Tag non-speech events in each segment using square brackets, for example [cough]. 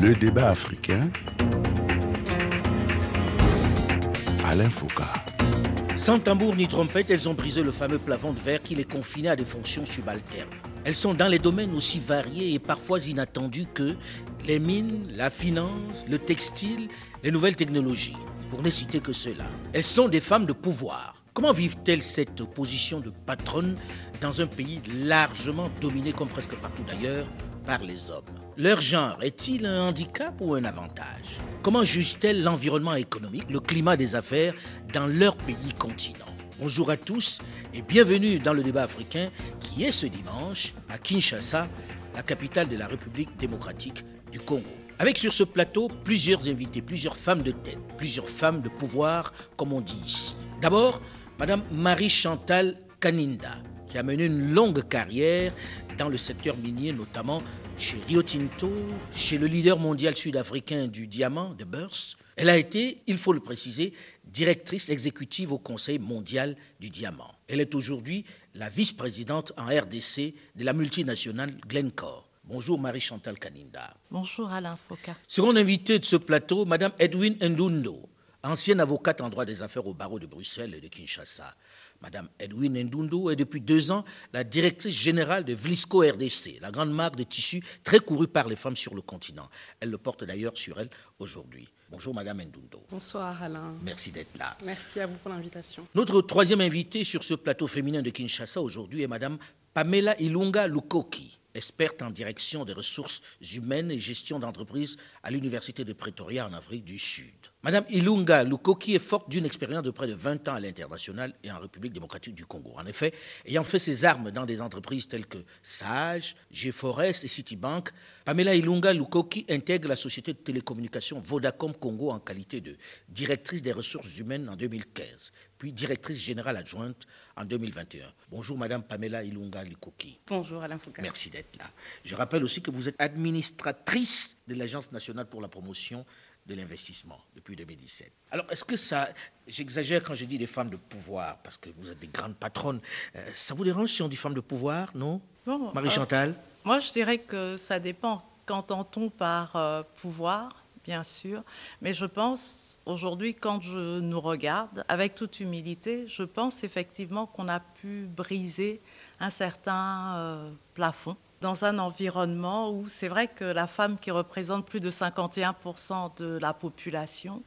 Le débat africain. Alain Foucault. Sans tambour ni trompette, elles ont brisé le fameux plafond de verre qui les confinait à des fonctions subalternes. Elles sont dans les domaines aussi variés et parfois inattendus que les mines, la finance, le textile, les nouvelles technologies, pour ne citer que cela. Elles sont des femmes de pouvoir. Comment vivent-elles cette position de patronne dans un pays largement dominé, comme presque partout d'ailleurs, les hommes Leur genre est-il un handicap ou un avantage? Comment jugent-elles l'environnement économique, le climat des affaires dans leur pays continent? Bonjour à tous et bienvenue dans le débat africain qui est ce dimanche à Kinshasa, la capitale de la République démocratique du Congo. Avec sur ce plateau plusieurs invités, plusieurs femmes de tête, plusieurs femmes de pouvoir, comme on dit ici. D'abord, Madame Marie-Chantal Kaninda, qui a mené une longue carrière dans le secteur minier, notamment chez Rio Tinto, chez le leader mondial sud-africain du diamant, de Burst. Elle a été, il faut le préciser, directrice exécutive au Conseil mondial du diamant. Elle est aujourd'hui la vice-présidente en RDC de la multinationale Glencore. Bonjour Marie-Chantal Kaninda. Bonjour Alain Foucault. Seconde invitée de ce plateau, Madame Edwin Ndundo, ancienne avocate en droit des affaires au barreau de Bruxelles et de Kinshasa. Madame Edwin Ndundu est depuis deux ans la directrice générale de Vlisco RDC, la grande marque de tissus très courue par les femmes sur le continent. Elle le porte d'ailleurs sur elle aujourd'hui. Bonjour Madame Ndundu. Bonsoir Alain. Merci d'être là. Merci à vous pour l'invitation. Notre troisième invitée sur ce plateau féminin de Kinshasa aujourd'hui est Madame Pamela Ilunga Lukoki, experte en direction des ressources humaines et gestion d'entreprise à l'Université de Pretoria en Afrique du Sud. Madame Ilunga Lukoki est forte d'une expérience de près de 20 ans à l'international et en République démocratique du Congo. En effet, ayant fait ses armes dans des entreprises telles que Sage, G-Forest et Citibank, Pamela Ilunga Lukoki intègre la société de télécommunications Vodacom Congo en qualité de directrice des ressources humaines en 2015, puis directrice générale adjointe en 2021. Bonjour Madame Pamela Ilunga Lukoki. Bonjour Alain Foucault. Merci d'être là. Je rappelle aussi que vous êtes administratrice de l'Agence nationale pour la promotion de l'investissement depuis 2017. Alors, est-ce que ça, j'exagère quand je dis des femmes de pouvoir, parce que vous êtes des grandes patronnes, euh, ça vous dérange si on dit femmes de pouvoir, non? Bon, Marie-Chantal? euh, Moi, je dirais que ça dépend. Qu'entend-on par euh, pouvoir, bien sûr, mais je pense aujourd'hui, quand je nous regarde, avec toute humilité, je pense effectivement qu'on a pu briser un certain euh, plafond dans un environnement où c'est vrai que la femme qui représente plus de 51% de la population,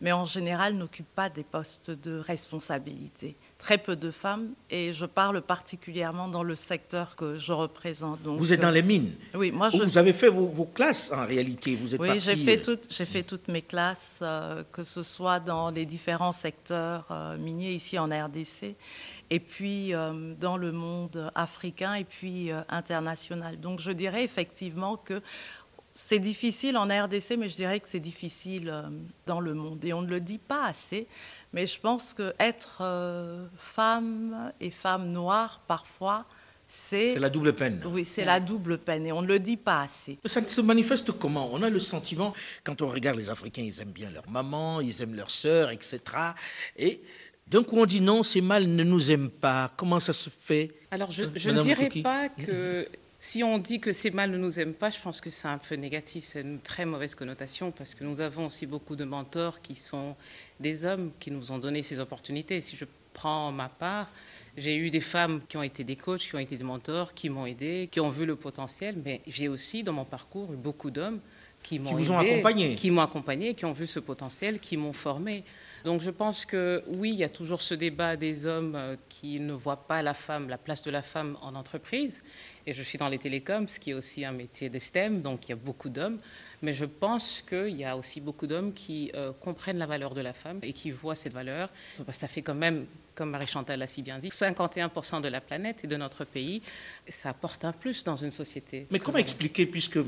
mais en général n'occupe pas des postes de responsabilité. Très peu de femmes, et je parle particulièrement dans le secteur que je représente. Donc, Vous êtes dans euh, les mines Oui, moi je Vous avez fait vos, vos classes en réalité. Vous êtes oui, j'ai fait, euh, fait toutes mes classes, euh, que ce soit dans les différents secteurs euh, miniers ici en RDC, et puis euh, dans le monde africain et puis international. Donc je dirais effectivement que c'est difficile en RDC, mais je dirais que c'est difficile dans le monde. Et on ne le dit pas assez, mais je pense qu'être femme et femme noire, parfois, C'est la double peine. Oui, c'est la double peine, et on ne le dit pas assez. Ça se manifeste comment? On a le sentiment, quand on regarde les Africains, ils aiment bien leur maman, ils aiment leur sœur, etc. Et d'un coup, on dit non, ces mâles ne nous aiment pas. Comment ça se fait? Alors, je, Euh, je ne dirais pas que si on dit que ces mâles ne nous aiment pas, je pense que c'est un peu négatif. C'est une très mauvaise connotation parce que nous avons aussi beaucoup de mentors qui sont des hommes qui nous ont donné ces opportunités. Si je prends ma part, j'ai eu des femmes qui ont été des coachs, qui ont été des mentors, qui m'ont aidé, qui ont vu le potentiel, mais j'ai aussi dans mon parcours eu beaucoup d'hommes qui m'ont accompagné. qui m'ont accompagné, qui ont vu ce potentiel, qui m'ont formé. Donc je pense que oui, il y a toujours ce débat des hommes euh, qui ne voient pas la femme, la place de la femme en entreprise. Et je suis dans les télécoms, ce qui est aussi un métier de STEM, donc il y a beaucoup d'hommes. Mais je pense qu'il y a aussi beaucoup d'hommes qui euh, comprennent la valeur de la femme et qui voient cette valeur. Ça fait quand même, comme Marie-Chantal l'a si bien dit, 51% de la planète et de notre pays. Ça apporte un plus dans une société. Mais comment expliquer, puisque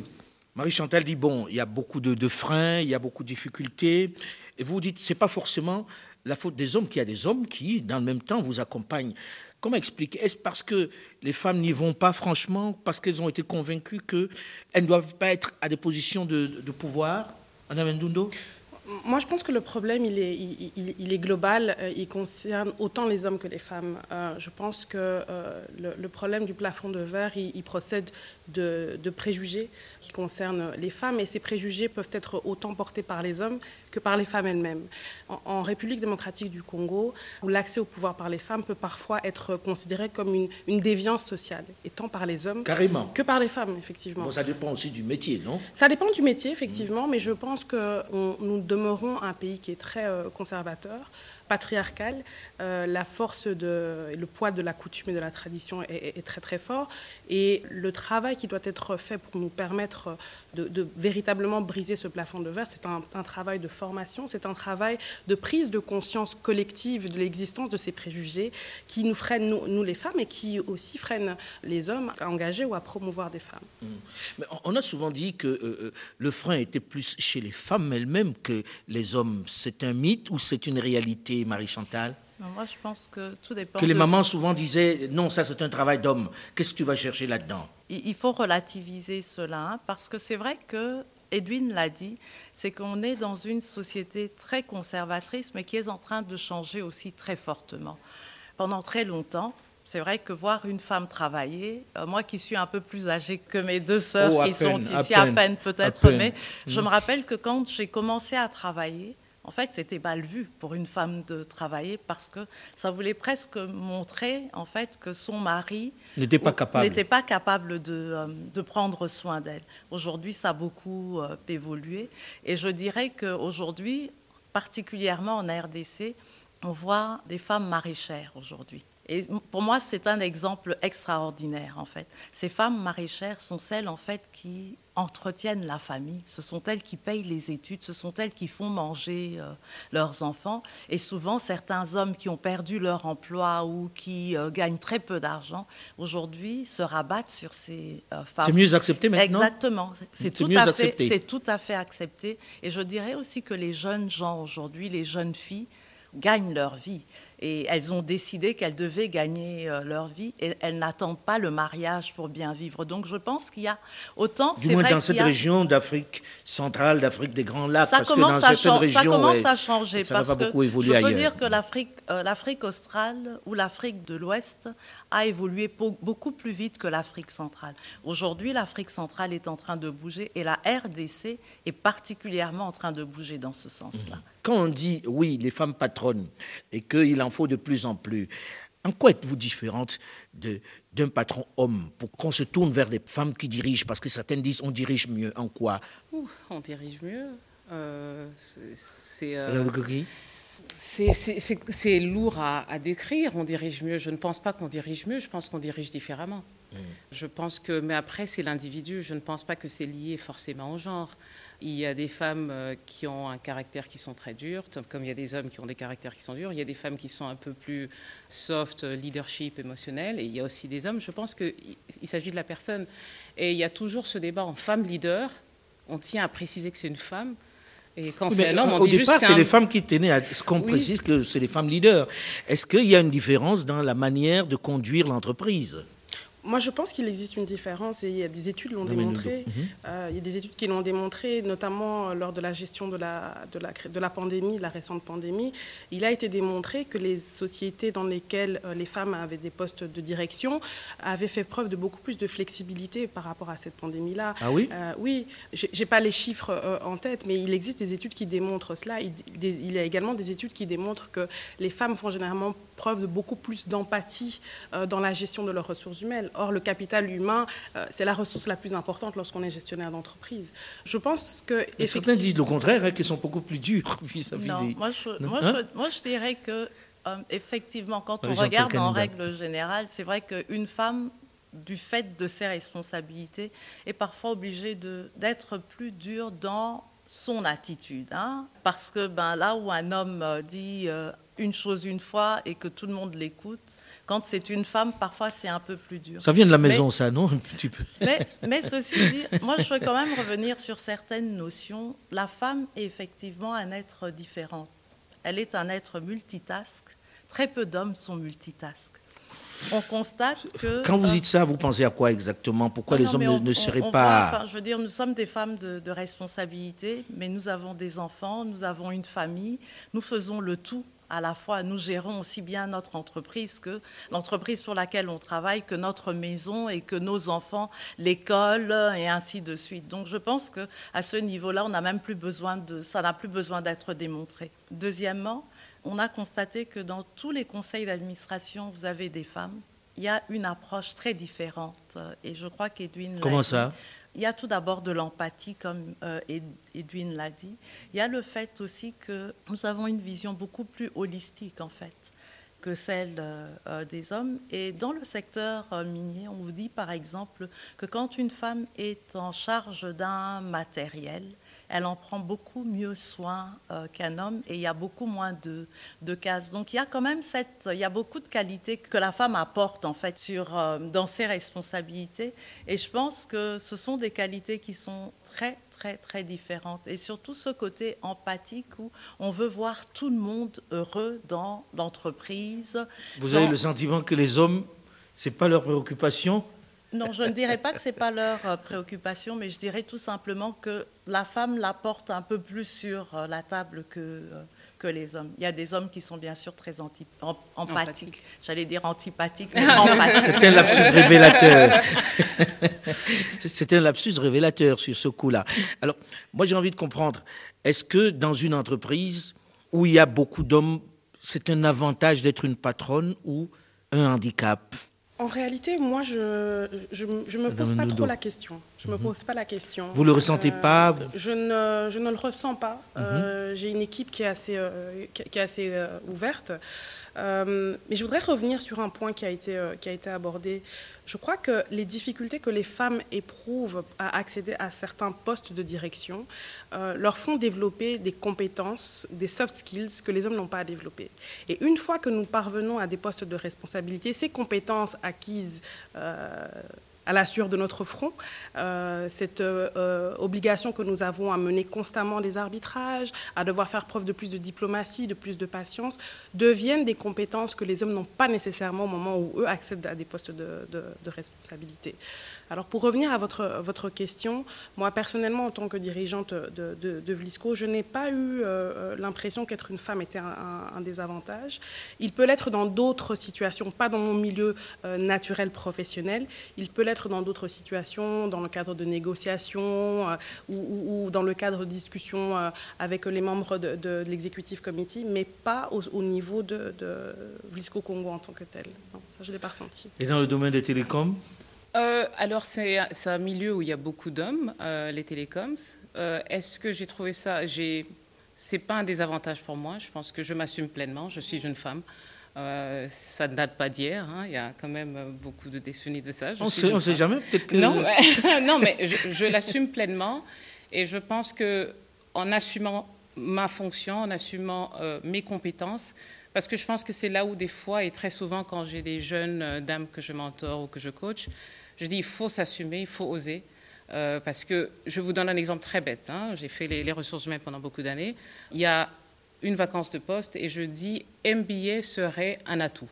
Marie-Chantal dit, bon, il y a beaucoup de, freins, il y a beaucoup de difficultés, et vous dites, c'est pas forcément la faute des hommes, qu'il y a des hommes qui, dans le même temps, vous accompagnent. Comment expliquer? Est-ce parce que les femmes n'y vont pas franchement, parce qu'elles ont été convaincues qu'elles ne doivent pas être à des positions de, de pouvoir? Madame Ndundo? Moi, je pense que le problème, il est, il, est global. Euh, il concerne autant les hommes que les femmes. Euh, je pense que euh, le, problème du plafond de verre, il, procède de, préjugés qui concernent les femmes. Et ces préjugés peuvent être autant portés par les hommes que par les femmes elles-mêmes. En, République démocratique du Congo, où l'accès au pouvoir par les femmes peut parfois être considéré comme une, une déviance sociale, et tant par les hommes Carrément. que par les femmes, effectivement. Bon, ça dépend aussi du métier, non? Ça dépend du métier, effectivement, mais je pense que nous demeurons un pays qui est très euh, conservateur, patriarcal, euh, la force de, le poids de la coutume et de la tradition est, très très fort. Et le travail qui doit être fait pour nous permettre de, véritablement briser ce plafond de verre, c'est un, travail de formation, c'est un travail de prise de conscience collective de l'existence de ces préjugés qui nous freinent, nous, les femmes, et qui aussi freinent les hommes à engager ou à promouvoir des femmes. Mmh. Mais on a souvent dit que euh, euh, le frein était plus chez les femmes elles-mêmes que les hommes. C'est un mythe ou c'est une réalité, Marie-Chantal moi, je pense que tout dépend. Que les mamans souvent disaient non, ça c'est un travail d'homme. Qu'est-ce que tu vas chercher là-dedans? Il faut relativiser cela hein, parce que c'est vrai que Edwin l'a dit, c'est qu'on est dans une société très conservatrice, mais qui est en train de changer aussi très fortement. Pendant très longtemps, c'est vrai que voir une femme travailler, euh, moi qui suis un peu plus âgée que mes deux sœurs oh, qui sont ici à peine peut-être, mais je me rappelle que quand j'ai commencé à travailler, en fait, c'était mal vu pour une femme de travailler parce que ça voulait presque montrer en fait que son mari n'était pas capable, n'était pas capable de, euh, de prendre soin d'elle. Aujourd'hui, ça a beaucoup euh, évolué et je dirais qu'aujourd'hui, particulièrement en RDC, on voit des femmes maraîchères aujourd'hui. Et pour moi, c'est un exemple extraordinaire, en fait. Ces femmes maraîchères sont celles, en fait, qui entretiennent la famille. Ce sont elles qui payent les études, ce sont elles qui font manger euh, leurs enfants. Et souvent, certains hommes qui ont perdu leur emploi ou qui euh, gagnent très peu d'argent, aujourd'hui, se rabattent sur ces euh, femmes. C'est mieux accepté maintenant Exactement. C'est tout, à fait, tout à fait accepté. Et je dirais aussi que les jeunes gens aujourd'hui, les jeunes filles, gagnent leur vie et elles ont décidé qu'elles devaient gagner euh, leur vie et elles n'attendent pas le mariage pour bien vivre. Donc je pense qu'il y a autant. Du moins dans cette région d'Afrique centrale, d'Afrique des Grands Lacs, ça parce commence que dans certaines régions, ça commence à changer ça parce va beaucoup évoluer je peux dire que l'Afrique, euh, l'Afrique australe ou l'Afrique de l'Ouest a évolué beaucoup plus vite que l'Afrique centrale. Aujourd'hui, l'Afrique centrale est en train de bouger et la RDC est particulièrement en train de bouger dans ce sens-là. Quand on dit oui, les femmes patronnes et qu'il en faut de plus en plus, en quoi êtes-vous différente d'un patron homme pour qu'on se tourne vers des femmes qui dirigent? Parce que certaines disent on dirige mieux. En quoi? On dirige mieux. Euh, c'est. Euh, c'est lourd à, décrire, on dirige mieux. Je ne pense pas qu'on dirige mieux, je pense qu'on dirige différemment. Mm. Je pense que, mais après, c'est l'individu. Je ne pense pas que c'est lié forcément au genre. Il y a des femmes euh, qui ont un caractère qui sont très dur, comme il y a des hommes qui ont des caractères qui sont durs. Il y a des femmes qui sont un peu plus soft, euh, leadership émotionnel. Et il y a aussi des hommes. Je pense qu'il s'agit de la personne. Et il y a toujours ce débat en femme leader. On tient à préciser que c'est une femme. Et quand c'est un homme, on au départ, c'est les femmes qui tenaient à ce qu'on précise que c'est les femmes leaders. Est-ce qu'il y a une différence dans la manière de conduire l'entreprise? Moi, je pense qu'il existe une différence et il y a des études l'ont démontré. Mhm. Euh, il y a des études qui l'ont démontré, notamment lors de la gestion de la, de, la, de la pandémie, la récente pandémie. Il a été démontré que les sociétés dans lesquelles euh, les femmes avaient des postes de direction avaient fait preuve de beaucoup plus de flexibilité par rapport à cette pandémie-là. Ah oui? Euh, Oui, je n'ai pas les chiffres en tête, mais il existe des études qui démontrent cela. Il, il, y a également des études qui démontrent que les femmes font généralement preuve de beaucoup plus d'empathie dans la gestion de leurs ressources humaines. Or, le capital humain, euh, c'est la ressource la plus importante lorsqu'on est gestionnaire d'entreprise. Je pense que... Certains disent le contraire, hein, qu'ils sont beaucoup plus durs [laughs] vis-à-vis des... Moi, je, moi, je, hein moi, je dirais que, euh, effectivement, quand on regarde en règle générale, c'est vrai qu'une femme du fait de ses responsabilités, est parfois obligée d'être plus dure dans son attitude. Hein. parce que ben, là où un homme euh, dit une chose une fois et que tout le monde l'écoute, quand c'est une femme, parfois c'est un peu plus dur. Ça vient de la maison, ça, non mais, [laughs] mais, ceci dit, moi je veux quand même revenir sur certaines notions. La femme est effectivement un être différent. Elle est un être multitask. Très peu d'hommes sont multitask. on constate que... Quand vous dites ça, vous pensez à quoi exactement? Pourquoi les hommes ne, seraient pas... je veux dire, nous sommes des femmes de, de responsabilité, mais nous avons des enfants, nous avons une famille, nous faisons le tout à la fois nous gérons aussi bien notre entreprise que l'entreprise pour laquelle on travaille, que notre maison et que nos enfants, l'école et ainsi de suite. Donc je pense que à ce niveau-là, on n'a même plus besoin de ça n'a plus besoin d'être démontré. Deuxièmement, on a constaté que dans tous les conseils d'administration, vous avez des femmes. Il y a une approche très différente et je crois qu'Edwin Comment ça? Il y a tout d'abord de l'empathie, comme euh, Edwin l'a dit. Il y a le fait aussi que nous avons une vision beaucoup plus holistique, en fait, que celle euh, euh, des hommes. Et dans le secteur minier, on vous dit, par exemple, que quand une femme est en charge d'un matériel, elle en prend beaucoup mieux soin euh, qu'un homme et il y a beaucoup moins de, de, cases. Donc il y a quand même cette, il y a beaucoup de qualités que la femme apporte en fait sur, euh, dans ses responsabilités et je pense que ce sont des qualités qui sont très très très différentes et surtout ce côté empathique où on veut voir tout le monde heureux dans l'entreprise. Vous avez le sentiment que les hommes, c'est pas leur préoccupation non, je ne dirais pas que ce n'est pas leur euh, préoccupation, mais je dirais tout simplement que la femme la porte un peu plus sur euh, la table que, euh, que les hommes. Il y a des hommes qui sont bien sûr très empathiques. J'allais dire antipathiques, mais [laughs] empathiques. C'était un lapsus révélateur. [laughs] C'était un lapsus révélateur sur ce coup-là. Alors, moi j'ai envie de comprendre, est-ce que dans une entreprise où il y a beaucoup d'hommes, c'est un avantage d'être une patronne ou un handicap? En réalité, moi, je ne me pose pas trop la question. Je ne me mhm. pose pas la question. Vous ne le ressentez euh, pas je ne, je ne, le ressens pas. Euh, mhm. J'ai une équipe qui est assez, euh, qui est assez ouverte. Mais je voudrais revenir sur un point qui a été, qui a été abordé. Je crois que les difficultés que les femmes éprouvent à accéder à certains postes de direction euh, leur font développer des compétences, des soft skills que les hommes n'ont pas à développer. Et une fois que nous parvenons à des postes de responsabilité, ces compétences acquises euh, à la sueur de notre front, euh, cette euh, obligation que nous avons à mener constamment des arbitrages, à devoir faire preuve de plus de diplomatie, de plus de patience, deviennent des compétences que les hommes n'ont pas nécessairement au moment où eux accèdent à des postes de, responsabilité. Alors pour revenir à votre, votre question, moi personnellement en tant que dirigeante de, Vlisco, je n'ai pas eu euh, l'impression qu'être une femme était un, désavantage. Il peut l'être dans d'autres situations, pas dans mon milieu euh, naturel professionnel. Il peut l'être dans d'autres situations, dans le cadre de négociations euh, ou, dans le cadre de discussions avec les membres de, l'exécutif committee, mais pas au, niveau de, Vlisco Congo en tant que tel. ça, je ne l'ai pas ressenti. Et dans le domaine des télécoms? Euh, alors, c'est un milieu où il y a beaucoup d'hommes, euh, les télécoms. Euh, est-ce que j'ai trouvé ça? C'est pas un désavantage pour moi. Je pense que je m'assume pleinement. Je suis une femme. Ça ne date pas d'hier. Hein. Il y a quand même beaucoup de décennies de ça. on ne sait jamais. Peut-être que... Non, [laughs] non mais je, je l'assume pleinement. Et je pense que en assumant ma fonction, en assumant mes compétences, parce que je pense que c'est là où des fois, et très souvent quand j'ai des jeunes dames que je mentor ou que je coach, je dis, il faut s'assumer, il faut oser. Euh, parce que je vous donne un exemple très bête. Hein. J'ai fait les, ressources humaines pendant beaucoup d'années. Il y a une vacance de poste et je dis MBA serait un atout.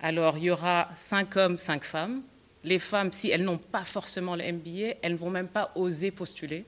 Alors il y aura cinq hommes, cinq femmes. Les femmes, si elles n'ont pas forcément le MBA, elles ne vont même pas oser postuler.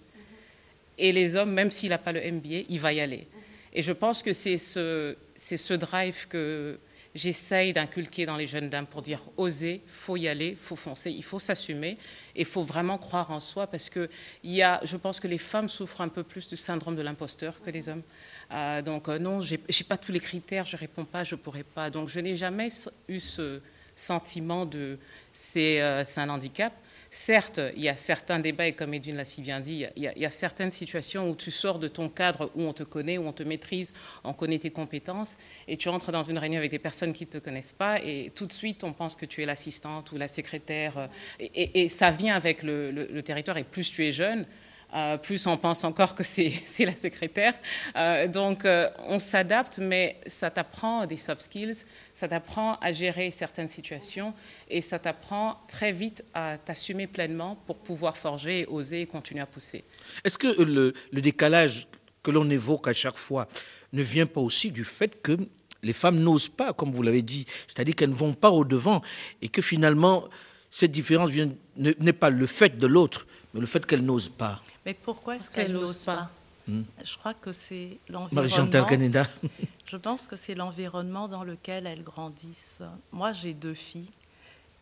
Et les hommes, même s'il n'a pas le MBA, il va y aller. Et je pense que c'est ce, drive que, j'essaye d'inculquer dans les jeunes dames pour dire oser, faut y aller, faut foncer, il faut s'assumer et il faut vraiment croire en soi parce que y a, je pense que les femmes souffrent un peu plus du syndrome de l'imposteur que les hommes. Euh, donc euh, non, j'ai pas tous les critères, je réponds pas, je pourrais pas. Donc je n'ai jamais eu ce sentiment de c'est euh, un handicap. Certes, il y a certains débats, et comme Edwin l'a si bien dit, il y, a, certaines situations où tu sors de ton cadre, où on te connaît, où on te maîtrise, on connaît tes compétences, et tu entres dans une réunion avec des personnes qui ne te connaissent pas, et tout de suite, on pense que tu es l'assistante ou la secrétaire. Et, ça vient avec le territoire, et plus tu es jeune, euh, plus on pense encore que [laughs] c'est la secrétaire. Euh, donc euh, on s'adapte, mais ça t'apprend des soft skills, ça t'apprend à gérer certaines situations et ça t'apprend très vite à t'assumer pleinement pour pouvoir forger, oser et continuer à pousser. Est-ce que le, décalage que l'on évoque à chaque fois ne vient pas aussi du fait que les femmes n'osent pas, comme vous l'avez dit, c'est-à-dire qu'elles ne vont pas au devant et que finalement cette différence n'est pas le fait de l'autre, mais le fait qu'elles n'osent pas. Mais pourquoi est-ce qu'elles n'osent pas, hmm. Je crois que c'est l'environnement. [laughs] Je pense que c'est l'environnement dans lequel elles grandissent. Moi, j'ai deux filles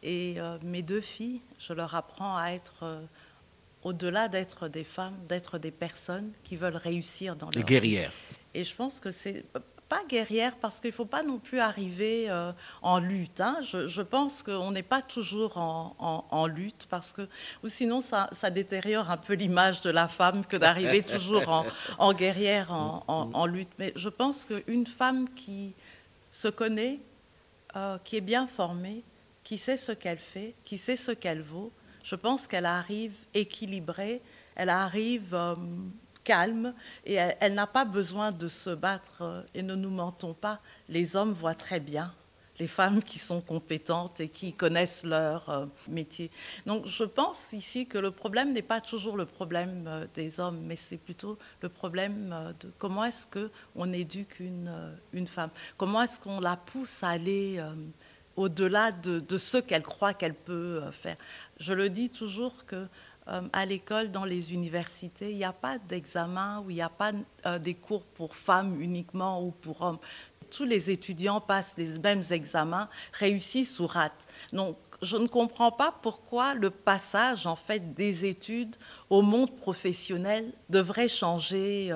et euh, mes deux filles, je leur apprends à être euh, au-delà d'être des femmes, d'être des personnes qui veulent réussir dans leur Les guerrières. Et je pense que c'est pas guerrière parce qu'il ne faut pas non plus arriver euh, en lutte. Hein. Je, pense qu'on n'est pas toujours en, lutte parce que ou sinon ça, détériore un peu l'image de la femme que d'arriver [laughs] toujours en, guerrière, en, lutte. Mais je pense qu'une femme qui se connaît, euh, qui est bien formée, qui sait ce qu'elle fait, qui sait ce qu'elle vaut, je pense qu'elle arrive équilibrée, elle arrive euh, calme et elle, n'a pas besoin de se battre. Euh, et ne nous mentons pas, les hommes voient très bien les femmes qui sont compétentes et qui connaissent leur euh, métier. Donc je pense ici que le problème n'est pas toujours le problème des hommes, mais c'est plutôt le problème de comment est-ce qu'on éduque une, une femme, comment est-ce qu'on la pousse à aller au-delà de, ce qu'elle croit qu'elle peut euh, faire? Je le dis toujours que euh, à l'école, dans les universités, il n'y a pas d'examen ou il n'y a pas euh, des cours pour femmes uniquement ou pour hommes. Tous les étudiants passent les mêmes examens, réussissent ou ratent. Donc, je ne comprends pas pourquoi le passage en fait des études au monde professionnel devrait changer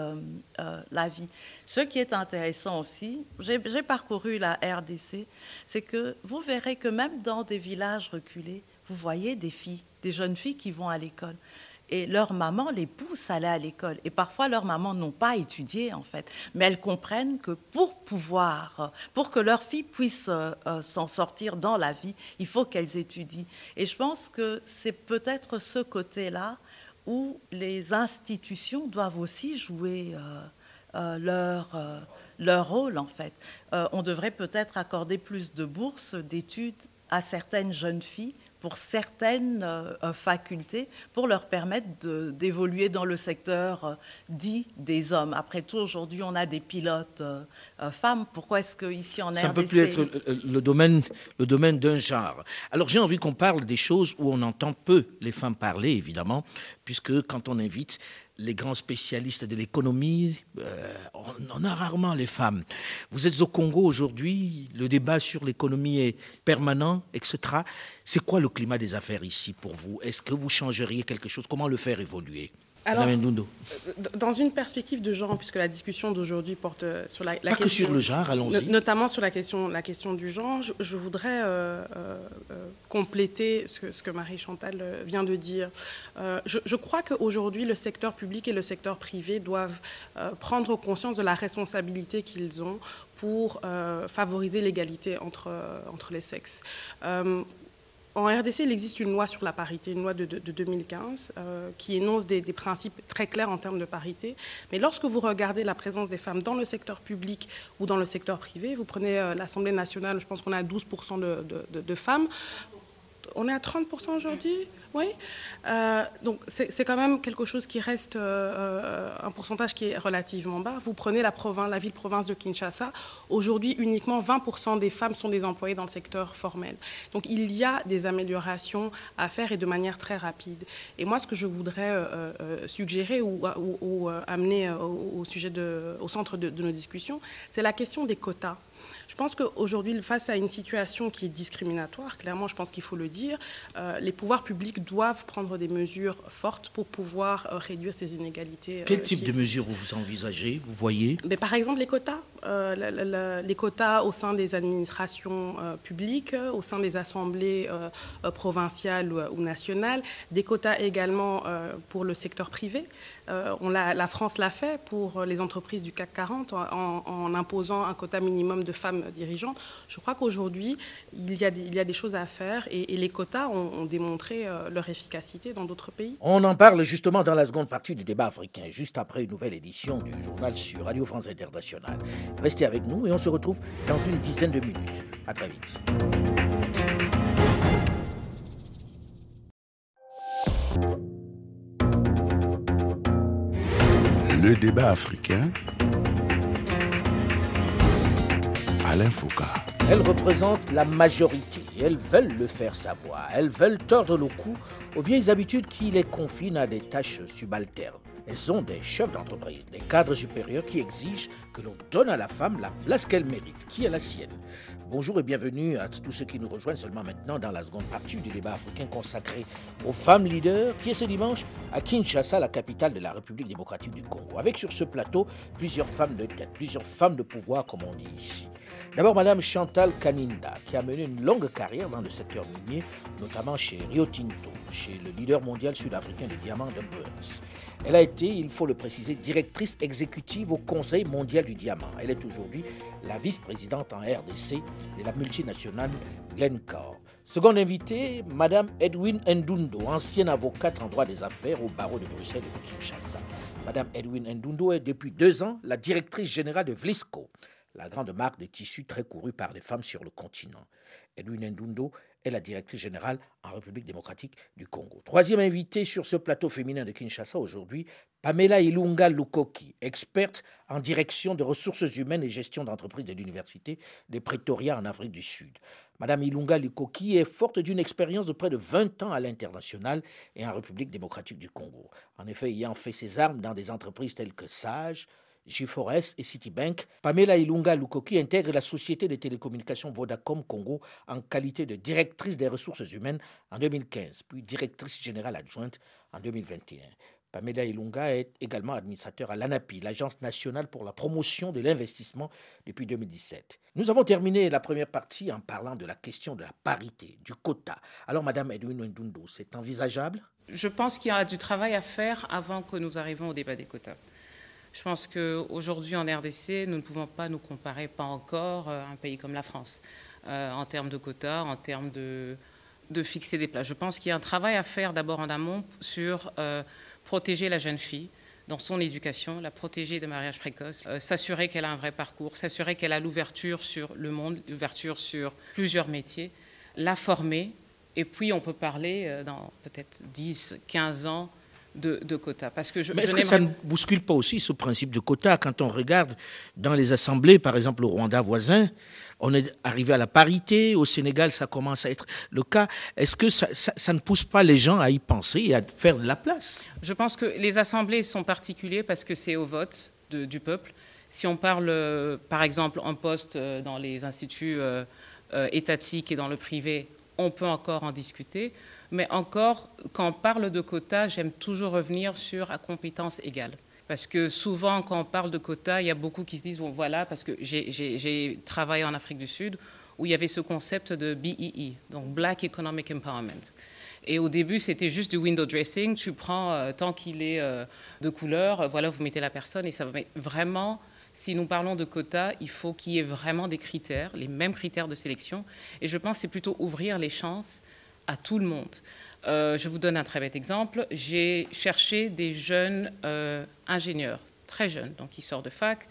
la vie. Ce qui est intéressant aussi, j'ai parcouru la RDC, c'est que vous verrez que même dans des villages reculés, vous voyez des filles, des jeunes filles qui vont à l'école. Et leur maman les pousse à aller à l'école. Et parfois, leurs mamans n'ont pas étudié, en fait. Mais elles comprennent que pour pouvoir, pour que leurs filles puissent euh, euh, s'en sortir dans la vie, il faut qu'elles étudient. Et je pense que c'est peut-être ce côté-là où les institutions doivent aussi jouer. Euh, leur, leur rôle, en fait. On devrait peut-être accorder plus de bourses d'études à certaines jeunes filles pour certaines facultés pour leur permettre d'évoluer dans le secteur dit des hommes. Après tout, aujourd'hui, on a des pilotes femmes. Pourquoi est-ce qu'ici en RDC... Ça ne peut plus être le domaine, le domaine d'un genre. Alors j'ai envie qu'on parle des choses où on entend peu les femmes parler, évidemment, puisque quand on invite les grands spécialistes de l'économie, euh, on, a rarement les femmes. Vous êtes au Congo aujourd'hui, le débat sur l'économie est permanent, etc. C'est quoi le climat des affaires ici pour vous? Est-ce que vous changeriez quelque chose? Comment le faire évoluer? Alors, dans une perspective de genre, puisque la discussion d'aujourd'hui porte euh, sur la, question... sur le genre, allons-y. Notamment sur la question, la question du genre, je, voudrais euh, euh, compléter ce que, ce que Marie-Chantal vient de dire. je, je, crois qu'aujourd'hui, le secteur public et le secteur privé doivent prendre conscience de la responsabilité qu'ils ont pour favoriser l'égalité entre, entre les sexes en RDC, il existe une loi sur la parité, une loi de, 2015, euh, qui énonce des, principes très clairs en termes de parité. Mais lorsque vous regardez la présence des femmes dans le secteur public ou dans le secteur privé, vous prenez euh, l'Assemblée nationale, je pense qu'on a 12% de, femmes. On est à 30% aujourd'hui oui. Euh, donc c'est quand même quelque chose qui reste euh, euh, un pourcentage qui est relativement bas. Vous prenez la, province, la ville-province de Kinshasa. Aujourd'hui, uniquement 20% des femmes sont des employées dans le secteur formel. Donc il y a des améliorations à faire et de manière très rapide. Et moi, ce que je voudrais suggérer ou, amener au, sujet de, au centre de nos discussions, c'est la question des quotas. Je pense qu'aujourd'hui, face à une situation qui est discriminatoire, clairement, je pense qu'il faut le dire, euh, les pouvoirs publics doivent prendre des mesures fortes pour pouvoir euh, réduire ces inégalités. Euh, Quel type de mesures vous envisagez, vous voyez? Mais Par exemple, les quotas. les quotas au sein des administrations publiques, au sein des assemblées provinciales ou, nationales, des quotas également pour le secteur privé. on la, France l'a fait pour les entreprises du CAC 40 en, en imposant un quota minimum de femmes dirigeantes. Je crois qu'aujourd'hui, il, y a des, il y a des choses à faire et, les quotas ont, démontré euh, leur efficacité dans d'autres pays. On en parle justement dans la seconde partie du débat africain, juste après une nouvelle édition du journal sur Radio France Internationale. Restez avec nous et on se retrouve dans une dizaine de minutes. À très vite. Le débat africain Alain Foucault. Elles représentent la majorité. Elles veulent le faire savoir. Elles veulent tordre le cou aux vieilles habitudes qui les confinent à des tâches subalternes. Elles sont des chefs d'entreprise, des cadres supérieurs qui exigent que l'on donne à la femme la place qu'elle mérite, qui est la sienne. Bonjour et bienvenue à tous ceux qui nous rejoignent seulement maintenant dans la seconde partie du débat africain consacré aux femmes leaders qui est ce dimanche à Kinshasa, la capitale de la République démocratique du Congo. Avec sur ce plateau plusieurs femmes de tête, plusieurs femmes de pouvoir comme on dit ici. D'abord Madame Chantal Kaninda qui a mené une longue carrière dans le secteur minier, notamment chez Rio Tinto, chez le leader mondial sud-africain de diamants de Burns. Elle a été, il faut le préciser, directrice exécutive au Conseil mondial du diamant. Elle est aujourd'hui la vice-présidente en RDC de la multinationale Glencore. Seconde invitée, Madame Edwin Ndundo, ancienne avocate en droit des affaires au barreau de Bruxelles et de Kinshasa. Madame Edwin Ndundo est depuis deux ans la directrice générale de Vlisco, la grande marque de tissus très courue par les femmes sur le continent. Edwin Ndundo est la directrice générale en République démocratique du Congo. Troisième invitée sur ce plateau féminin de Kinshasa aujourd'hui, Pamela Ilunga Lukoki, experte en direction de ressources humaines et gestion d'entreprises de l'Université de Pretoria en Afrique du Sud. Madame Ilunga Lukoki est forte d'une expérience de près de 20 ans à l'international et en République démocratique du Congo. En effet, ayant fait ses armes dans des entreprises telles que Sage, G4S et Citibank, Pamela Ilunga Lukoki intègre la société de télécommunications Vodacom Congo en qualité de directrice des ressources humaines en 2015, puis directrice générale adjointe en 2021. Pamela Ilunga est également administrateur à l'ANAPI, l'Agence nationale pour la promotion de l'investissement depuis 2017. Nous avons terminé la première partie en parlant de la question de la parité, du quota. Alors, Madame Edwin Ndundo, c'est envisageable? Je pense qu'il y a du travail à faire avant que nous arrivions au débat des quotas. Je pense qu'aujourd'hui en RDC, nous ne pouvons pas nous comparer, pas encore, à un pays comme la France, euh, en termes de quotas, en termes de, fixer des places. Je pense qu'il y a un travail à faire d'abord en amont sur euh, protéger la jeune fille dans son éducation, la protéger des mariages précoces, euh, s'assurer qu'elle a un vrai parcours, s'assurer qu'elle a l'ouverture sur le monde, l'ouverture sur plusieurs métiers, la former, et puis on peut parler dans peut-être 10, 15 ans de, de, quotas. Parce que je, Mais est-ce que ça ne bouscule pas aussi ce principe de quotas quand on regarde dans les assemblées, par exemple au Rwanda voisin, on est arrivé à la parité, au Sénégal ça commence à être le cas. Est-ce que ça, ça, ça, ne pousse pas les gens à y penser et à faire de la place? Je pense que les assemblées sont particulières parce que c'est au vote de, du peuple. Si on parle, euh, par exemple, en poste euh, dans les instituts euh, étatiques et dans le privé, on peut encore en discuter. Mais encore, quand on parle de quotas, j'aime toujours revenir sur à compétence égale. Parce que souvent, quand on parle de quotas, il y a beaucoup qui se disent, bon voilà, parce que j'ai travaillé en Afrique du Sud, où il y avait ce concept de BEE, donc Black Economic Empowerment. Et au début, c'était juste du window dressing, tu prends euh, tant qu'il est euh, de couleur, voilà, vous mettez la personne, et ça va. Vraiment, si nous parlons de quotas, il faut qu'il y ait vraiment des critères, les mêmes critères de sélection. Et je pense que c'est plutôt ouvrir les chances à tout le monde. Euh, je vous donne un très bête exemple. J'ai cherché des jeunes euh, ingénieurs, très jeunes, donc qui sortent de fac.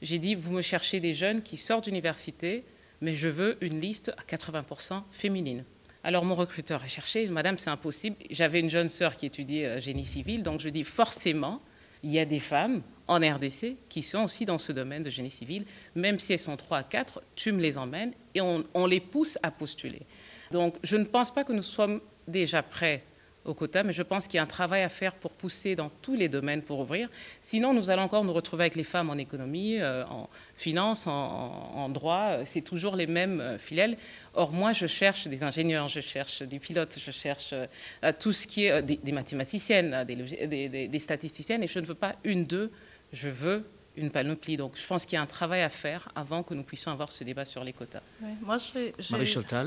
J'ai dit, vous me cherchez des jeunes qui sortent d'université, mais je veux une liste à 80% féminine. Alors mon recruteur a cherché, Madame, c'est impossible. J'avais une jeune sœur qui étudiait euh, génie civil, donc je dis, forcément, il y a des femmes en RDC qui sont aussi dans ce domaine de génie civil, même si elles sont 3 à 4, tu me les emmènes et on, on les pousse à postuler. Donc, je ne pense pas que nous sommes déjà prêts au quota, mais je pense qu'il y a un travail à faire pour pousser dans tous les domaines pour ouvrir. Sinon, nous allons encore nous retrouver avec les femmes en économie, euh, en finance, en, droit. C'est toujours les mêmes euh, filelles. Or, moi, je cherche des ingénieurs, je cherche des pilotes, je cherche euh, tout ce qui est des, mathématiciennes, des, des, statisticiennes, et je ne veux pas une d'eux, je veux une panoplie. Donc je pense qu'il y a un travail à faire avant que nous puissions avoir ce débat sur les quotas. Oui, moi,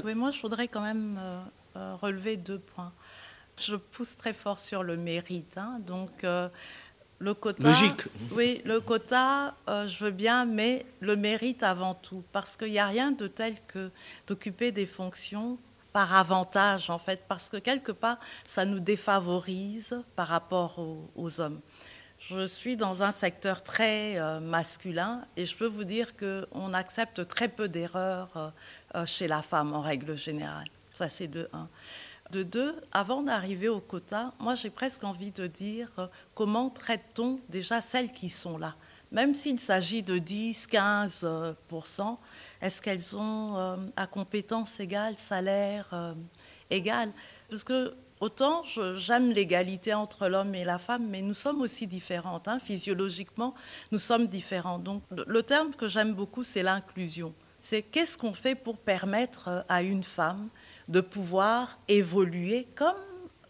oui, moi, je voudrais quand même euh, relever deux points. Je pousse très fort sur le mérite. Hein, donc euh, le quota. Logique. Oui, le quota, euh, je veux bien, mais le mérite avant tout. Parce qu'il n'y a rien de tel que d'occuper des fonctions par avantage, en fait, parce que quelque part, ça nous défavorise par rapport aux, aux hommes. Je suis dans un secteur très euh, masculin et je peux vous dire qu'on accepte très peu d'erreurs euh, chez la femme en règle générale. Ça, c'est de un. De deux, avant d'arriver au quota, moi j'ai presque envie de dire euh, comment traite-t-on déjà celles qui sont là? Même s'il s'agit de 10, 15 Est-ce qu'elles ont euh, à compétences égales, salaire euh, égal Parce que autant j'aime l'égalité entre l'homme et la femme, mais nous sommes aussi différentes. Hein. Physiologiquement, nous sommes différents. Donc le terme que j'aime beaucoup, c'est l'inclusion. C'est qu'est-ce qu'on fait pour permettre euh, à une femme de pouvoir évoluer comme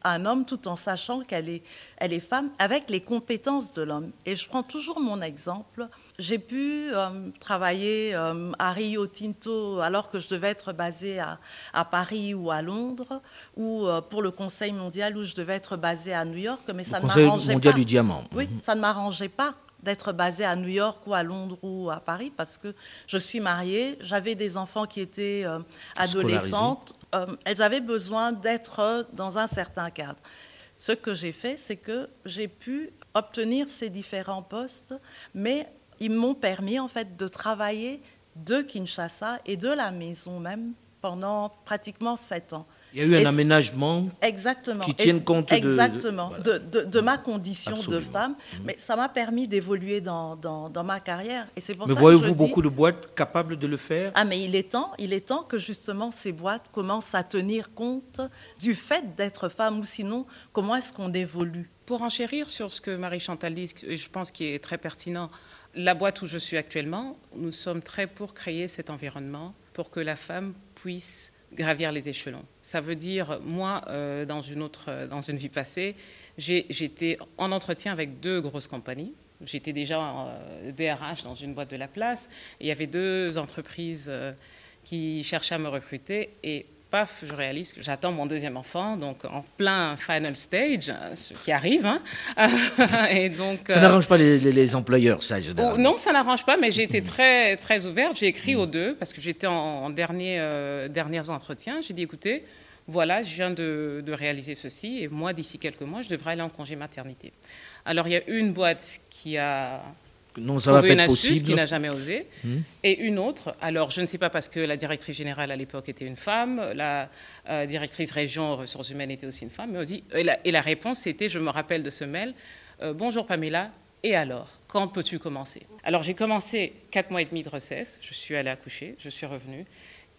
un homme tout en sachant qu'elle est, elle est femme avec les compétences de l'homme. Et je prends toujours mon exemple j'ai pu euh, travailler euh, à Rio Tinto alors que je devais être basée à, Paris ou à Londres, ou euh, pour le Conseil mondial où je devais être basée à New York, mais ça ne m'arrangeait pas. mondial du diamant. Oui, mhm. ça ne m'arrangeait pas d'être basée à New York ou à Londres ou à Paris parce que je suis mariée, j'avais des enfants qui étaient adolescentes, elles avaient besoin d'être dans un certain cadre. Ce que j'ai fait, c'est que j'ai pu obtenir ces différents postes, mais ils m'ont permis en fait de travailler de Kinshasa et de la maison même pendant pratiquement sept ans. Il y a eu un aménagement exactement, qui tienne compte exactement, de, de, ma condition de femme, mhm. mais ça m'a permis d'évoluer dans, dans, ma carrière. Et c'est pour mais voyez-vous beaucoup de boîtes capables de le faire? Ah, mais il est temps, il est temps que justement ces boîtes commencent à tenir compte du fait d'être femme, ou sinon, comment est-ce qu'on évolue? Pour enchérir sur ce que Marie-Chantal dit, je pense qui est très pertinent, la boîte où je suis actuellement, nous sommes très pour créer cet environnement pour que la femme puisse gravir les échelons. Ça veut dire, moi, euh, dans, une autre, euh, dans une vie passée, j'étais en entretien avec deux grosses compagnies. J'étais déjà en DRH dans une boîte de la place. il y avait deux entreprises euh, qui cherchaient à me recruter. Et paf, je réalise que j'attends mon deuxième enfant, donc en plein final stage, ce qui arrive. Hein. [laughs] et donc, ça n'arrange pas les, employeurs, ça, oh, Non, ça n'arrange pas, mais j'ai été [laughs] très, très ouverte. J'ai écrit aux deux, parce que j'étais en, dernier, euh, derniers entretiens. J'ai dit, écoutez, voilà, je viens de, de réaliser ceci, et moi, d'ici quelques mois, je devrais aller en congé maternité. Alors, il y a une boîte qui a non, ça va pas être possible. qui n'a jamais osé. Hmm. Et une autre, alors je ne sais pas parce que la directrice générale à l'époque était une femme, la euh, directrice région ressources humaines était aussi une femme, mais on dit, et, la, réponse était, je me rappelle de ce mail, euh, bonjour Pamela, et alors, quand peux-tu commencer? Alors j'ai commencé quatre mois et demi de recesse, je suis allée accoucher, je suis revenue,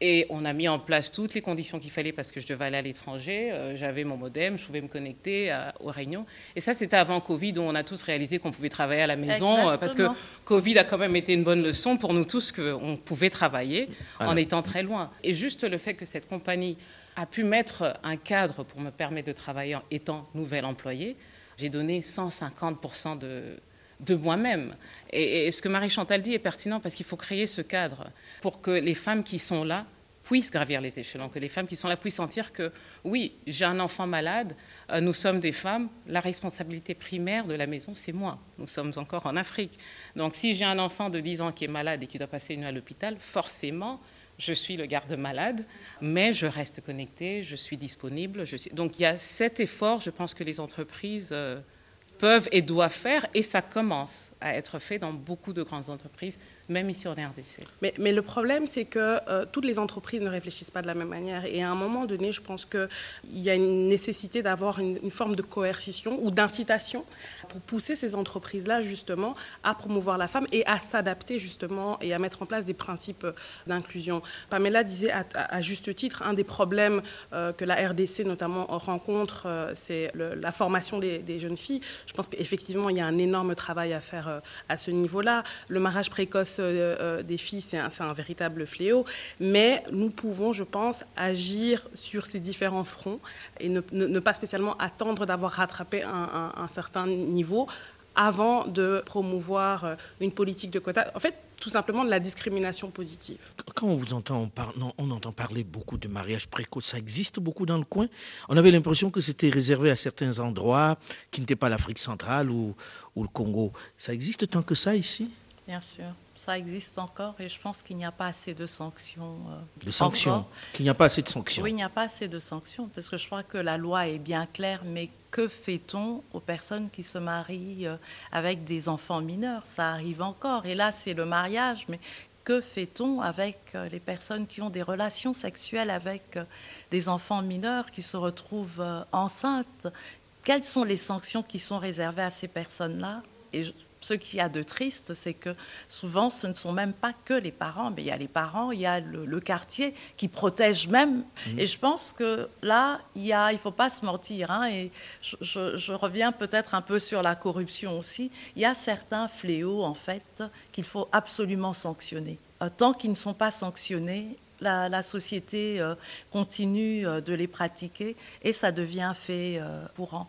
et on a mis en place toutes les conditions qu'il fallait parce que je devais aller à l'étranger. Euh, j'avais mon modem, je pouvais me connecter aux réunions. Et ça, c'était avant Covid, où on a tous réalisé qu'on pouvait travailler à la maison. Euh, parce que Covid a quand même été une bonne leçon pour nous tous qu'on pouvait travailler en étant très loin. Et juste le fait que cette compagnie a pu mettre un cadre pour me permettre de travailler en étant nouvelle employée, j'ai donné 150% de, de moi-même. Et, ce que Marie-Chantal dit est pertinent parce qu'il faut créer ce cadre pour que les femmes qui sont là puissent gravir les échelons, que les femmes qui sont là puissent sentir que oui, j'ai un enfant malade, euh, nous sommes des femmes, la responsabilité primaire de la maison, c'est moi. Nous sommes encore en Afrique. Donc si j'ai un enfant de 10 ans qui est malade et qui doit passer une nuit à l'hôpital, forcément, je suis le garde-malade, mais je reste connectée, je suis disponible. Donc il y a cet effort, je pense que les entreprises... Euh, peuvent et doivent faire, et ça commence à être fait dans beaucoup de grandes entreprises, même ici en RDC. Mais, le problème, c'est que euh, toutes les entreprises ne réfléchissent pas de la même manière. Et à un moment donné, je pense qu'il y a une nécessité d'avoir une, forme de coercition ou d'incitation pour pousser ces entreprises-là, justement, à promouvoir la femme et à s'adapter, justement, et à mettre en place des principes d'inclusion. Pamela disait à, juste titre, un des problèmes euh, que la RDC, notamment, rencontre, euh, c'est la formation des, jeunes filles. Pense qu'effectivement, il y a un énorme travail à faire à ce niveau-là. Le mariage précoce euh, euh, des filles, c'est un, véritable fléau. Mais nous pouvons, je pense, agir sur ces différents fronts et ne, pas spécialement attendre d'avoir rattrapé un, certain niveau avant de promouvoir euh, une politique de quota. En fait, tout simplement de la discrimination positive. Quand on vous entend, on, on entend parler beaucoup de mariage précoce, ça existe beaucoup dans le coin. On avait l'impression que c'était réservé à certains endroits qui n'étaient pas l'Afrique centrale ou, ou le Congo. Ça existe tant que ça ici? Bien sûr ça existe encore et je pense qu'il n'y a pas assez de sanctions. Euh, de sanctions Qu'il n'y a pas assez de sanctions Oui, il n'y a pas assez de sanctions parce que je crois que la loi est bien claire, mais que fait-on aux personnes qui se marient euh, avec des enfants mineurs? Ça arrive encore. Et là, c'est le mariage, mais que fait-on avec euh, les personnes qui ont des relations sexuelles avec des enfants mineurs qui se retrouvent enceintes? Quelles sont les sanctions qui sont réservées à ces personnes-là? Et ce qu'il y a de triste, c'est que souvent, ce ne sont même pas que les parents, mais il y a les parents, il y a le, quartier qui protège même. Mhm. Et je pense que là, il ne il faut pas se mentir. Hein, et je, reviens peut-être un peu sur la corruption aussi. Il y a certains fléaux, en fait, qu'il faut absolument sanctionner. Euh, tant qu'ils ne sont pas sanctionnés, la, société euh, continue euh, de les pratiquer et ça devient fait courant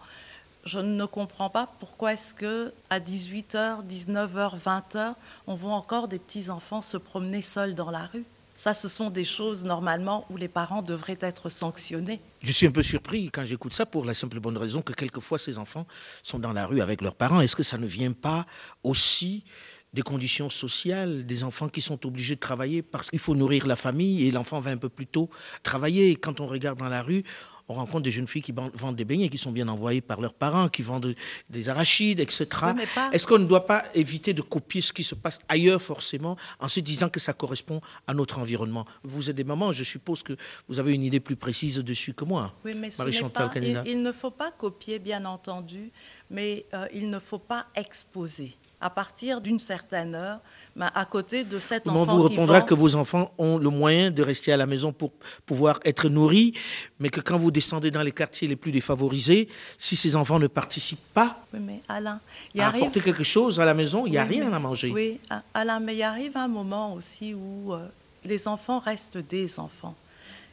je ne comprends pas pourquoi est-ce que à 18h, 19h, 20h, on voit encore des petits enfants se promener seuls dans la rue. Ça, ce sont des choses normalement où les parents devraient être sanctionnés. Je suis un peu surpris quand j'écoute ça pour la simple bonne raison que quelquefois ces enfants sont dans la rue avec leurs parents. Est-ce que ça ne vient pas aussi des conditions sociales, des enfants qui sont obligés de travailler parce qu'il faut nourrir la famille et l'enfant va un peu plus tôt travailler? Quand on regarde dans la rue, on rencontre des jeunes filles qui vendent des beignets, qui sont bien envoyées par leurs parents, qui vendent des arachides, etc. Est-ce qu'on ne doit pas éviter de copier ce qui se passe ailleurs forcément en se disant que ça correspond à notre environnement? Vous êtes des mamans, je suppose que vous avez une idée plus précise dessus que moi. Oui, mais Marie-Chantal il, il, ne faut pas copier, bien entendu, mais euh, il ne faut pas exposer. À partir d'une certaine heure, à côté de cet enfant. On vous répondra que vos enfants ont le moyen de rester à la maison pour pouvoir être nourris, mais que quand vous descendez dans les quartiers les plus défavorisés, si ces enfants ne participent pas oui, mais Alain, il à apporter quelque chose à la maison, il n'y a rien à manger. Oui, Alain, mais il arrive un moment aussi où euh, les enfants restent des enfants.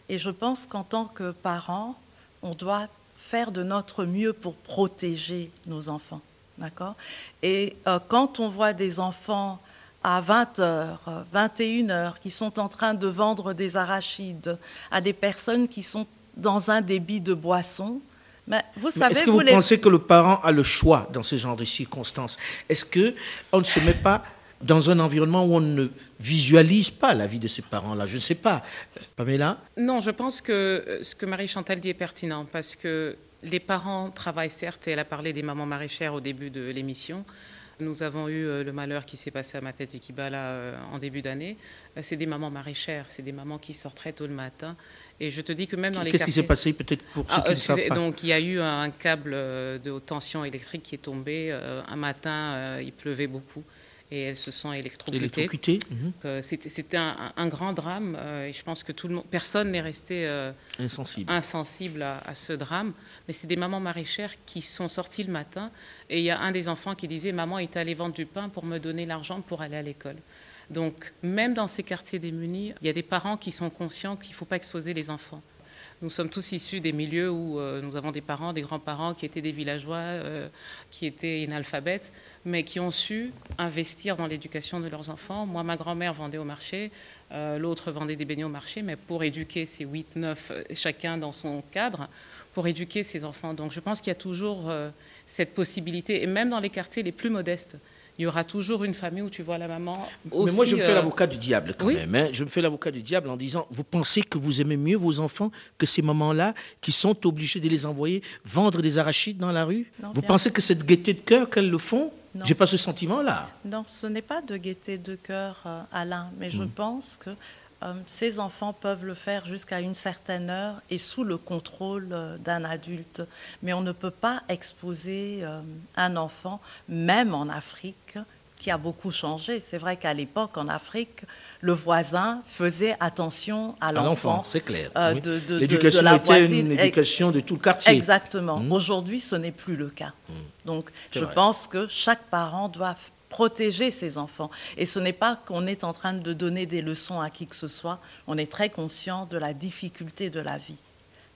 Et je pense qu'en tant que parents, on doit faire de notre mieux pour protéger nos enfants. D'accord? Et euh, quand on voit des enfants à 20h, 21h, qui sont en train de vendre des arachides à des personnes qui sont dans un débit de boisson. Mais vous savez, Est-ce que vous, pensez que le parent a le choix dans ce genre de circonstances? Est-ce qu'on ne se met pas dans un environnement où on ne visualise pas la vie de ses parents-là? Je ne sais pas. Pamela? Non, je pense que euh, ce que Marie-Chantal dit est pertinent parce que les parents travaillent certes, et elle a parlé des mamans maraîchères au début de l'émission, nous avons eu euh, le malheur qui s'est passé à ma tête Kibala euh, en début d'année. Euh, c'est des mamans maraîchères, c'est des mamans qui sortent très tôt le matin. Et je te dis que même dans les Qu'est-ce qui s'est passé peut-être pour ceux ah, qui ne savent pas Donc il y a eu un câble de haute tension électrique qui est tombé. Un matin, il pleuvait beaucoup et elles se sont électrocutées. Mhm. C'était un, grand drame et je pense que tout le monde, personne n'est resté insensible, insensible à, à, ce drame. Mais c'est des mamans maraîchères qui sont sorties le matin et il y a un des enfants qui disait Maman est allée vendre du pain pour me donner l'argent pour aller à l'école. Donc, même dans ces quartiers démunis, il y a des parents qui sont conscients qu'il ne faut pas exposer les enfants. Nous sommes tous issus des milieux où euh, nous avons des parents, des grands-parents qui étaient des villageois, euh, qui étaient inalphabètes, mais qui ont su investir dans l'éducation de leurs enfants. Moi, ma grand-mère vendait au marché, euh, l'autre vendait des beignets au marché, mais pour éduquer ces 8, 9, chacun dans son cadre, pour éduquer ses enfants. Donc je pense qu'il y a toujours cette possibilité. Et même dans les quartiers les plus modestes, il y aura toujours une famille où tu vois la maman aussi, Mais moi, je me fais euh, l'avocat du diable quand même. Hein. Je me fais l'avocat du diable en disant, vous pensez que vous aimez mieux vos enfants que ces mamans-là qui sont obligées de les envoyer vendre des arachides dans la rue? Vous pensez que cette gaieté de cœur qu'elles le font? J'ai pas ce sentiment-là. Non, ce n'est pas de gaieté de cœur, euh, Alain, mais je hmm. pense que euh, ces enfants peuvent le faire jusqu'à une certaine heure et sous le contrôle euh, d'un adulte. Mais on ne peut pas exposer euh, un enfant, même en Afrique, qui a beaucoup changé. C'est vrai qu'à l'époque, en Afrique, le voisin faisait attention à l'enfant. C'est clair. L'éducation était une éducation de tout le quartier. Exactement. Hmm. Aujourd'hui, ce n'est plus le cas. Hmm. Donc, je pense que chaque parent doit protéger ses enfants. Et ce n'est pas qu'on est en train de donner des leçons à qui que ce soit, on est très conscient de la difficulté de la vie.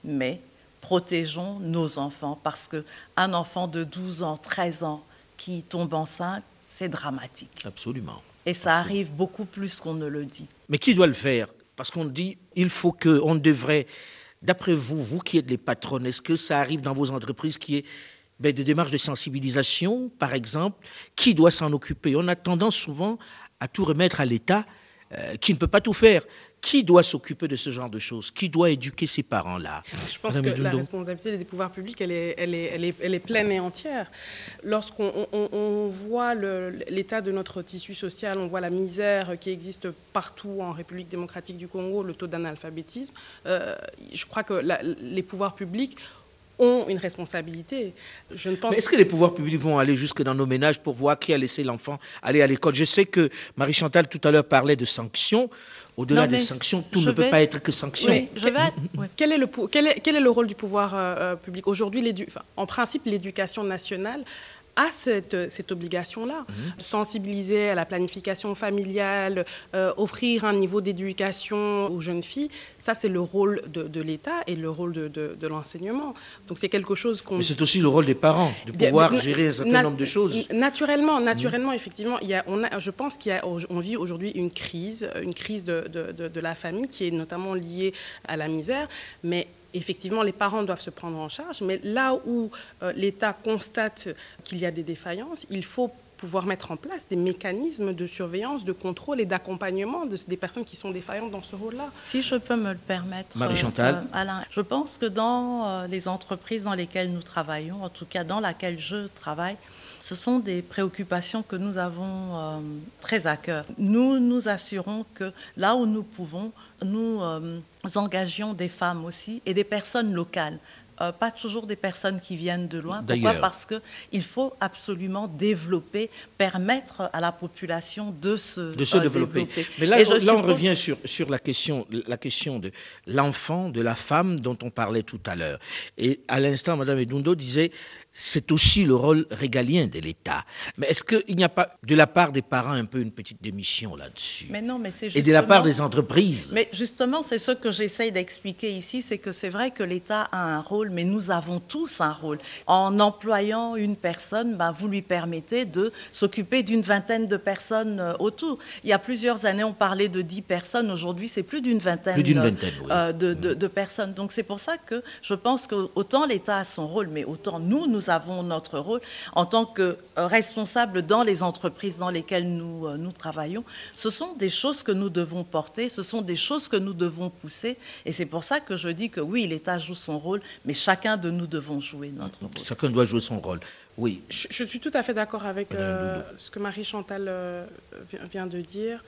Mais protégeons nos enfants parce qu'un enfant de 12 ans, 13 ans qui tombe enceinte, c'est dramatique. Absolument. Et ça arrive beaucoup plus qu'on ne le dit. Mais qui doit le faire? Parce qu'on dit, il faut que, on devrait, d'après vous, vous qui êtes les patronnes, est-ce que ça arrive dans vos entreprises qui est ben, des démarches de sensibilisation, par exemple, qui doit s'en occuper On a tendance souvent à tout remettre à l'État, euh, qui ne peut pas tout faire. Qui doit s'occuper de ce genre de choses? Qui doit éduquer ces parents-là? Je pense que la responsabilité des pouvoirs publics, elle est, elle est, elle est, elle est pleine et entière. Lorsqu'on on, voit l'état de notre tissu social, on voit la misère qui existe partout en République démocratique du Congo, le taux d'analphabétisme, euh, je crois que les pouvoirs publics ont une responsabilité. Je ne pense Mais est-ce que les pouvoirs publics vont aller jusque dans nos ménages pour voir qui a laissé l'enfant aller à l'école? Je sais que Marie-Chantal tout à l'heure parlait de sanctions. Au-delà des sanctions, tout ne peut pas être que sanctions. Oui, je vais. [laughs] oui. Quel est le, pou- quel est, quel est le rôle du pouvoir euh, euh, public? Aujourd'hui, enfin, en principe, l'éducation nationale a cette, cette obligation-là, de sensibiliser à la planification familiale, euh, offrir un niveau d'éducation aux jeunes filles. Ça, c'est le rôle de, de l'État et le rôle de, de- de l'enseignement. Donc, c'est quelque chose qu'on... Mais c'est aussi le rôle des parents de pouvoir gérer un certain nombre de choses. Naturellement, naturellement, effectivement, il y a, on a, je pense qu'il y a, on vit aujourd'hui une crise, une crise de, de- de- de la famille qui est notamment liée à la misère, mais effectivement, les parents doivent se prendre en charge. Mais là où euh, l'État constate qu'il y a des défaillances, il faut pouvoir mettre en place des mécanismes de surveillance, de contrôle et d'accompagnement de, des personnes qui sont défaillantes dans ce rôle-là. Si je peux me le permettre, Marie-Chantal. euh, Alain, je pense que dans euh, les entreprises dans lesquelles nous travaillons, en tout cas dans laquelle je travaille, ce sont des préoccupations que nous avons euh, très à cœur. Nous nous assurons que là où nous pouvons, nous euh, engagions des femmes aussi et des personnes locales. Euh, pas toujours des personnes qui viennent de loin. Pourquoi? Parce qu'il faut absolument développer, permettre à la population de se, de se euh, développer. Mais là, je là on revient sur, sur la, question, la question de l'enfant, de la femme dont on parlait tout à l'heure. Et à l'instant, Mme Edundo disait, c'est aussi le rôle régalien de l'État. Mais est-ce qu'il n'y a pas, de la part des parents, un peu une petite démission là-dessus Mais non, mais c'est Et de la part des entreprises Mais justement, c'est ce que j'essaye d'expliquer ici, c'est que c'est vrai que l'État a un rôle, mais nous avons tous un rôle. En employant une personne, ben, vous lui permettez de s'occuper d'une vingtaine de personnes euh, autour. Il y a plusieurs années, on parlait de 10 personnes. Aujourd'hui, c'est plus d'une vingtaine, Plus d'une euh, vingtaine, oui. euh, de, de- de personnes. Donc c'est pour ça que je pense que autant l'État a son rôle, mais autant nous, nous avons notre rôle en tant que euh, responsables dans les entreprises dans lesquelles nous, euh, nous travaillons. Ce sont des choses que nous devons porter, ce sont des choses que nous devons pousser. Et c'est pour ça que je dis que oui, l'État joue son rôle, mais chacun de nous devons jouer notre rôle. Chacun doit jouer son rôle. Oui. Je, je suis tout à fait d'accord avec euh, ce que Marie-Chantal euh, vi- vient de dire.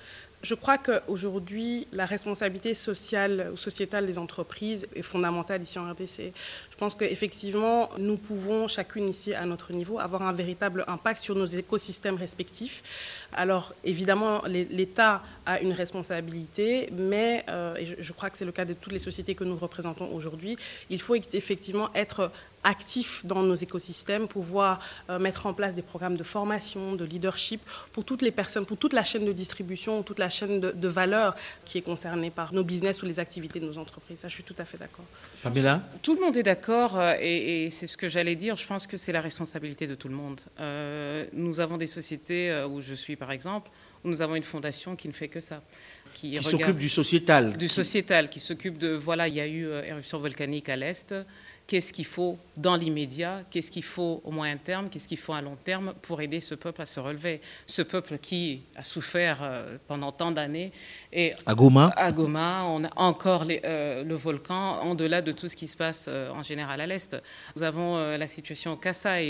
Je crois qu'aujourd'hui, la responsabilité sociale ou sociétale des entreprises est fondamentale ici en RDC. Je pense qu'effectivement, nous pouvons, chacune ici à notre niveau, avoir un véritable impact sur nos écosystèmes respectifs. Alors, évidemment, l'É- l'État a une responsabilité, mais, euh, et je, je crois que c'est le cas de toutes les sociétés que nous représentons aujourd'hui, il faut effectivement être actif dans nos écosystèmes, pouvoir euh, mettre en place des programmes de formation, de leadership pour toutes les personnes, pour toute la chaîne de distribution, toute la chaîne de, de valeur qui est concernée par nos business ou les activités de nos entreprises. Ça, je suis tout à fait d'accord. Pamela Tout le monde est d'accord euh, et, et c'est ce que j'allais dire. Je pense que c'est la responsabilité de tout le monde. Euh, nous avons des sociétés euh, où je suis, par exemple, où nous avons une fondation qui ne fait que ça. Qui, s'occupe du sociétal. du qui- sociétal, qui s'occupe de, voilà, il y a eu éruption volcanique à l'Est. Qu'est-ce qu'il faut dans l'immédiat Qu'est-ce qu'il faut au moyen terme Qu'est-ce qu'il faut à long terme pour aider ce peuple à se relever Ce peuple qui a souffert euh, pendant tant d'années. Et À Goma à Goma, on a encore les- euh, le volcan, en delà de tout ce qui se passe euh, en général à l'Est. Nous avons euh, la situation au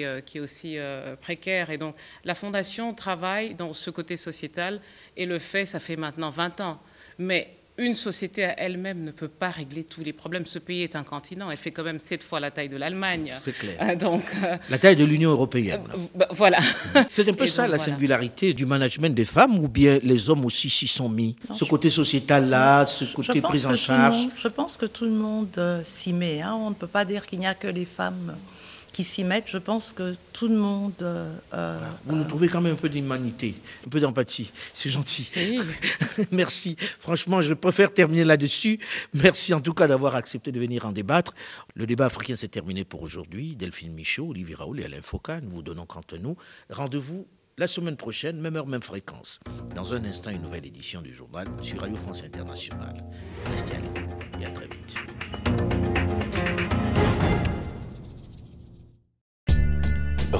euh, qui est aussi précaire. Et donc, la Fondation travaille dans ce côté sociétal et le fait, ça fait maintenant 20 ans. Mais une société à elle-même ne peut pas régler tous les problèmes. Ce pays est un continent. Elle fait quand même sept fois la taille de l'Allemagne. C'est clair. Euh, donc, euh, La taille de l'Union européenne. euh, bah, voilà. [laughs] C'est un peu Et ça donc, la voilà. singularité du management des femmes ou bien les hommes aussi s'y sont mis? Non, Ce je- côté sociétal-là, ce côté pense prise que en tout le charge? monde- je pense que tout le monde s'y met. hein. On ne peut pas dire qu'il n'y a que les femmes qui s'y mettent. Je pense que tout le monde. euh, euh, Vous nous trouvez quand même un peu d'humanité, un peu d'empathie. C'est gentil. Oui. [laughs] Merci. Franchement, je préfère terminer là-dessus. Merci en tout cas d'avoir accepté de venir en débattre. Le débat africain s'est terminé pour aujourd'hui. Delphine Michaud, Olivier Raoul et Alain Foucault, nous vous donnons quant à nous. Rendez-vous la semaine prochaine, même heure, même fréquence. Dans un instant, une nouvelle édition du journal sur Radio France Internationale. Restez à l'écoute et à très vite.